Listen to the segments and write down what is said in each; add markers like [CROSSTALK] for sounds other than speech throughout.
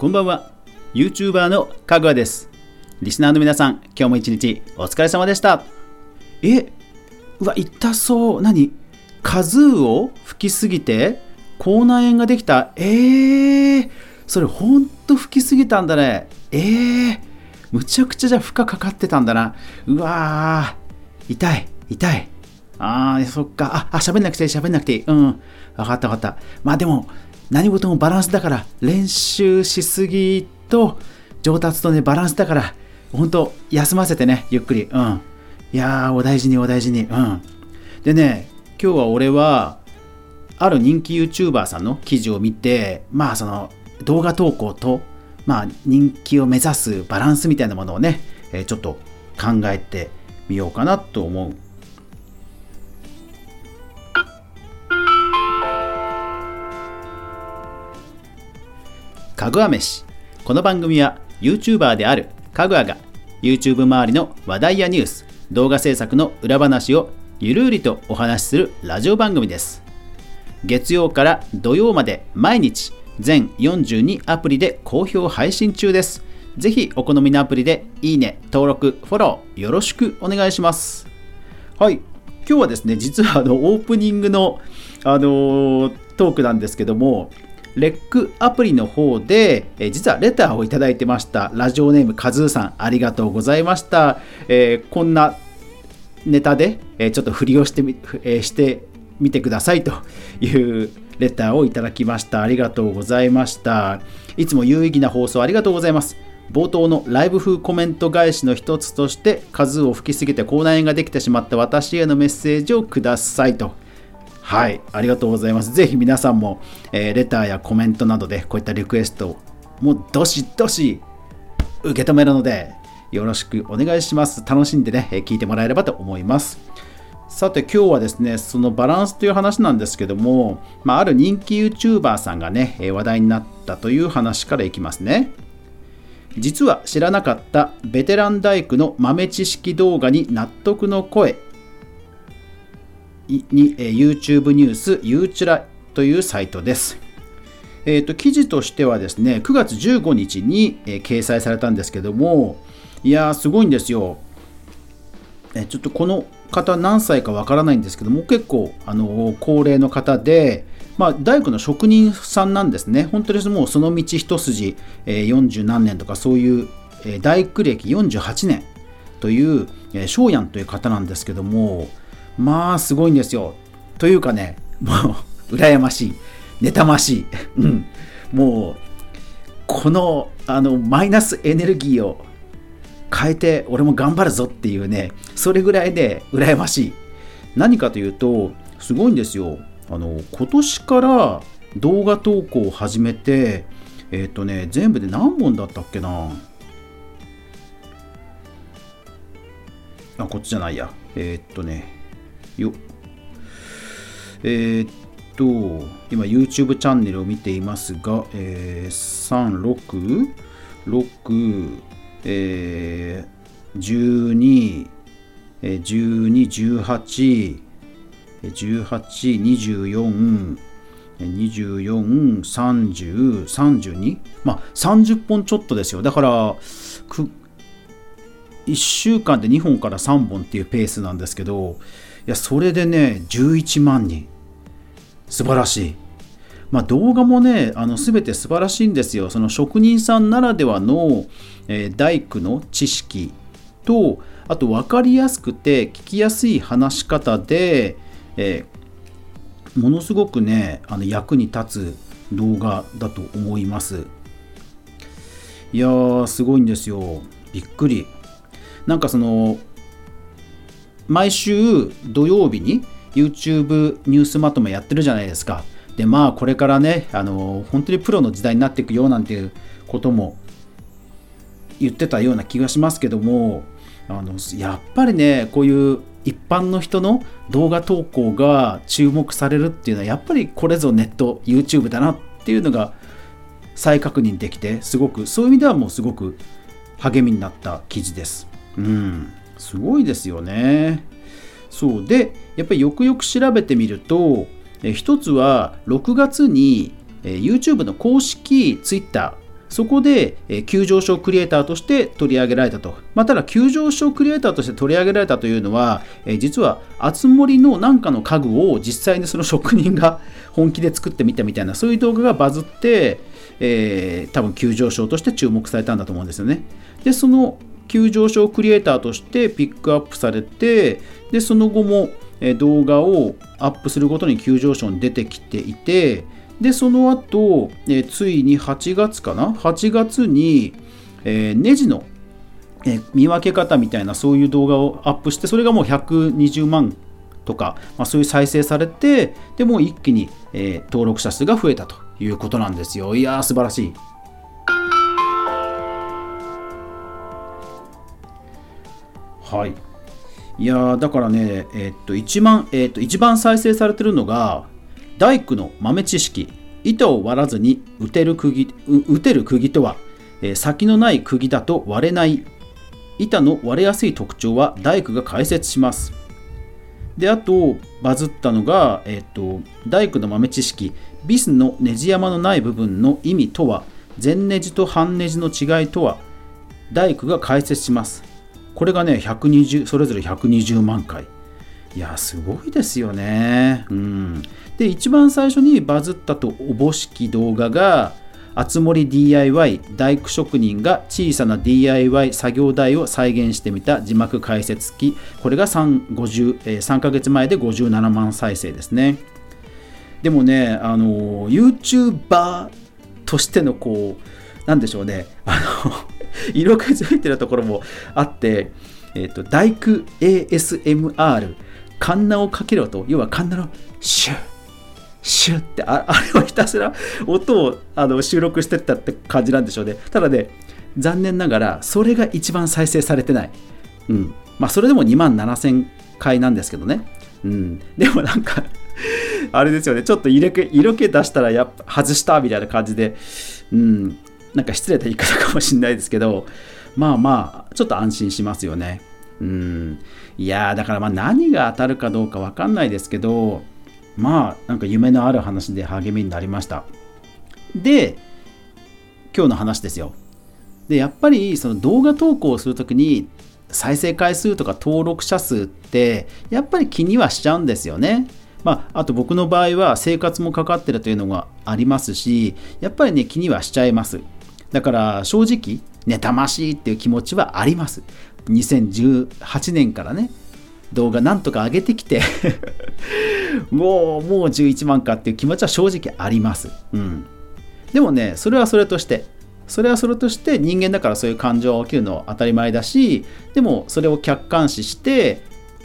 こんばんは。YouTuber のかぐわです。リスナーの皆さん今日も一日お疲れ様でした。えうわ痛そう。何？カズーを吹きすぎて口内炎ができた？えー、それほんと吹きすぎたんだね。えー、むちゃくちゃじゃ負荷かかってたんだな。うわー痛い痛い。あーそっか。ああ喋んなくていい喋んなくていい。うん。分かった分かった。まあでも何事もバランスだから練習しすぎと上達とねバランスだから本当休ませてねゆっくり。うん。いやーお大事にお大事に。うん。でね今日は俺はある人気 YouTuber さんの記事を見てまあその動画投稿とまあ人気を目指すバランスみたいなものをね、え、ちょっと考えてみようかなと思うかぐわ飯。この番組は YouTuber であるかぐわが YouTube 周りの話題やニュース動画制作の裏話をゆるりとお話しするラジオ番組です。月曜から土曜まで毎日全42アプリで好評配信中です。ぜひお好みのアプリでいいね登録フォローよろしくお願いします。はい。今日はですね実はあのオープニングのあのー、トークなんですけどもレックアプリの方で、え実はレターをいただいてました。ラジオネームカズーさん、ありがとうございました。えー、こんなネタで、えちょっと振りをしてみ,、えしてみてくださいというレターをいただきました。ありがとうございました。いつも有意義な放送ありがとうございます。冒頭のライブ風コメント返しの一つとして、数を吹きすぎて口内炎ができてしまった私へのメッセージをくださいと。はい、ありがとうございます。ぜひ皆さんも、えー、レターやコメントなどでこういったリクエストをもうどしどし受け止めるので、よろしくお願いします。楽しんでねえ、聞いてもらえればと思います。さて今日はですね、そのバランスという話なんですけども、まあ、ある人気 YouTuber さんがねえ、話題になったという話からいきますね。実は知らなかったベテラン大工の豆知識動画に納得の声に、え YouTube ニュースゆうちらというサイトです。えーと、記事としてはですね、9月15日に、えー、掲載されたんですけども、いやー、すごいんですよ。えちょっとこの方何歳かわからないんですけども、結構、あの高齢の方で、まあ、大工の職人さんなんですね。本当にもうその道一筋、えー、40何年とかそういう、えー、大工歴48年という、えー、翔やんという方なんですけども、まあすごいんですよ。というかね、もう羨ましい。妬ましい。うん。もう、このあのマイナスエネルギーを変えて俺も頑張るぞっていうね、それぐらいで羨ましい。何かというと、すごいんですよ。あの、今年から動画投稿を始めて、えっ、ー、とね、全部で何本だったっけなあ、こっちじゃないや。えっ、とね、よえー、っと、今 YouTube チャンネルを見ていますが、えー、3、6、6、えー、12、12、18、18、24、24、30、32? まあ30本ちょっとですよ。だから、1週間で2本から3本っていうペースなんですけど、いやそれでね11万人。素晴らしい。まあ、動画もねあの全て素晴らしいんですよ。その職人さんならではの、えー、大工の知識とあと分かりやすくて聞きやすい話し方で、えー、ものすごくねあの役に立つ動画だと思います。いやーすごいんですよ。びっくり。なんかその毎週土曜日に YouTube ニュースまとめやってるじゃないですか。で、まあこれからね、あの本当にプロの時代になっていくよなんていうことも言ってたような気がしますけども、あのやっぱりね、こういう一般の人の動画投稿が注目されるっていうのは、やっぱりこれぞネット、YouTube だなっていうのが再確認できて、すごく、そういう意味ではもうすごく励みになった記事です。うん。すごいですよね。そうでやっぱりよくよく調べてみると一つは6月に YouTube の公式 Twitter そこで、急上昇クリエイターとして取り上げられたと。まあ、ただ、急上昇クリエイターとして取り上げられたというのは、実は、あつ森のなんかの家具を実際にその職人が [LAUGHS] 本気で作ってみたみたいな、そういう動画がバズって、えー多分急上昇として注目されたんだと思うんですよね。で、その急上昇クリエイターとしてピックアップされて、で、その後も、動画をアップするごとに急上昇に出てきていて、で、その後、えついに8月かな ?8 月に、えネジの、え見分け方みたいなそういう動画をアップして、それがもう120万とか、まあ、そういう再生されて、でもう一気に、え登録者数が増えたということなんですよ。いやー、素晴らしい。はい。いやだからね、えーっと一番、えーっと一番再生されてるのが大工の豆知識。糸を割らずに打てる釘打てる釘とは、えー先のない釘だと割れない。板の割れやすい特徴は大工が解説します。であとバズったのが、えっと大工の豆知識。ビスのネジ山のない部分の意味とは前ネジと半ネジの違いとは大工が解説します。これがね120それぞれ120万回。いやすごいですよね。うん。で一番最初にバズったとおぼしき動画があつ森 DIY 大工職人が小さな DIY 作業台を再現してみた字幕解説機。これが 3, 50えー3ヶ月前で57万再生ですね。でもねあの YouTuber としてのこうなんでしょうね。あの [LAUGHS] 色気づいてるところもあって、えっと大工 ASMR カンナをかけろと要はカンナのシュッシュッってあ [LAUGHS] あれをひたすら音をあの収録してったって感じなんでしょうね。ただね残念ながらそれが一番再生されてない。うん。まあそれでも2万7000回なんですけどね。うん。でもなんかあれですよね。ちょっと色気色気出したらやっぱ外したみたいな感じで。うん。なんか失礼な言い方かもしれないですけどまあまあちょっと安心しますよね。うん。いやーだからまあ何が当たるかどうかわかんないですけどまあなんか夢のある話で励みになりました。で今日の話ですよ。でやっぱりその動画投稿をするときに再生回数とか登録者数ってやっぱり気にはしちゃうんですよね。まあ、あと僕の場合は生活もかかってるというのがありますしやっぱりね気にはしちゃいます。だから正直妬ましいっていう気持ちはあります。2018年からね動画なんとか上げてきて [LAUGHS] もうもう11万かっていう気持ちは正直あります、うん、でもねそれはそれとしてそれはそれとして人間だからそういう感情が起きるのは当たり前だしでもそれを客観視して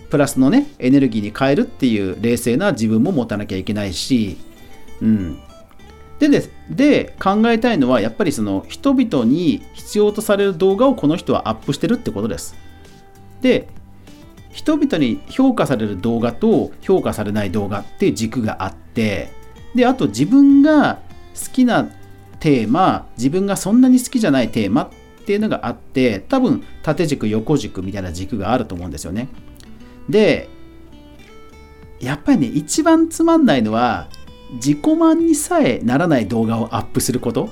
プラスのねエネルギーに変えるっていう冷静な自分も持たなきゃいけないし、うん、ででで考えたいのはやっぱりその人々に必要とされる動画をこの人はアップしてるってことです。で人々に評価される動画と評価されない動画っていう軸があってであと自分が好きなテーマ自分がそんなに好きじゃないテーマっていうのがあって多分縦軸横軸みたいな軸があると思うんですよね。でやっぱりね一番つまんないのは自己満にさえならない動画をアップすること。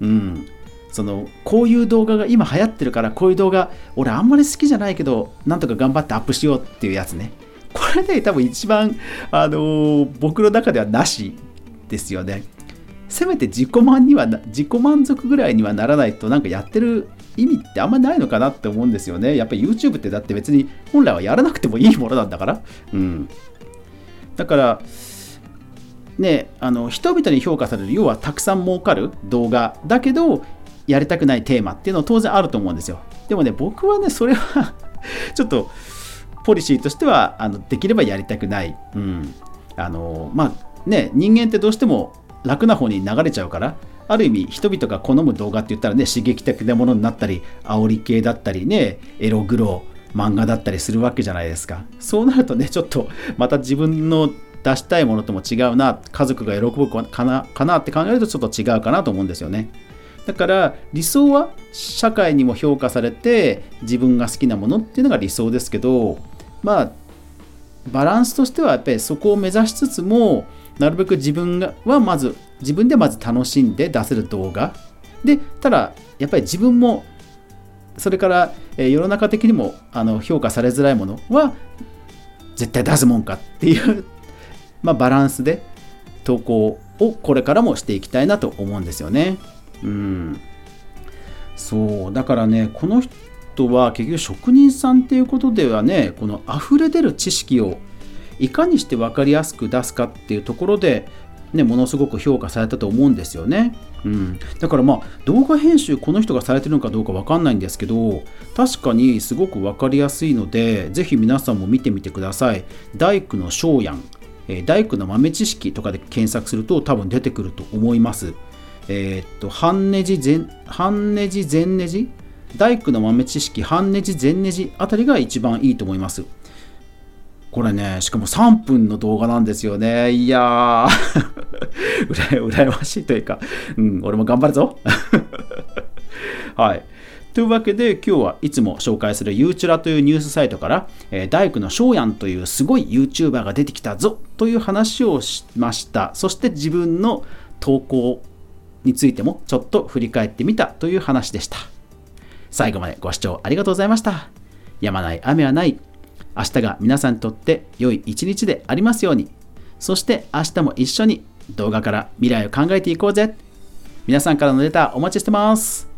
うん。そのこういう動画が今流行ってるからこういう動画俺あんまり好きじゃないけどなんとか頑張ってアップしようっていうやつね。これね多分一番あのー僕の中ではなしですよね。せめて自己満には自己満足ぐらいにはならないとなんかやってる意味ってあんまりないのかなって思うんですよね。やっぱり YouTube ってだって別に本来はやらなくてもいいものなんだから。うん。だからねあの人々に評価される要はたくさん儲かる動画だけどやりたくないテーマっていうのは当然あると思うんですよ。でもね僕はねそれは [LAUGHS] ちょっとポリシーとしてはあのできればやりたくない、うん、あのまあね人間ってどうしても楽な方に流れちゃうからある意味人々が好む動画って言ったらね刺激的なものになったり煽り系だったりねエログロ漫画だったりするわけじゃないですか。そうなるとねちょっとまた自分の出したいものとも違うな家族が喜ぶかなかなって考えるとちょっと違うかなと思うんですよね。だから理想は社会にも評価されて自分が好きなものっていうのが理想ですけどまあバランスとしてはやっぱりそこを目指しつつもなるべく自分がはまず自分でまず楽しんで出せる動画。でただやっぱり自分もそれから、え、世の中的にもあの評価されづらいものは絶対出すもんかっていうまあ、バランスで投稿をこれからもしていきたいなと思うんですよね。うん。そう、だからね、この人は結局職人さんっていうことではね、この溢れ出る知識をいかにして分かりやすく出すかっていうところで、ね、ものすごく評価されたと思うんですよね。うん、だからまあ動画編集この人がされてるのかどうか分かんないんですけど確かにすごく分かりやすいのでぜひ皆さんも見てみてください。大工の翔やんえ、大工の豆知識とかで検索すると多分出てくると思います。えー、っと、半ネジ全、半ネジ全ネジ？大工の豆知識、半ネジ全ネジあたりが一番いいと思います。これね、しかも3分の動画なんですよね。いやー [LAUGHS] 羨ましいというか、うん、俺も頑張るぞ。[LAUGHS] はい。というわけで今日はいつも紹介するユーチュラというニュースサイトから、えー、大工の翔やんというすごい YouTuber が出てきたぞという話をしました。そして自分の投稿についてもちょっと振り返ってみたという話でした。最後までご視聴ありがとうございました。やまない雨はない。明日が皆さんにとって良い一日でありますように。そして明日も一緒に動画から未来を考えていこうぜ。皆さんからのレタお待ちしてます。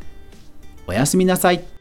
おやすみなさい。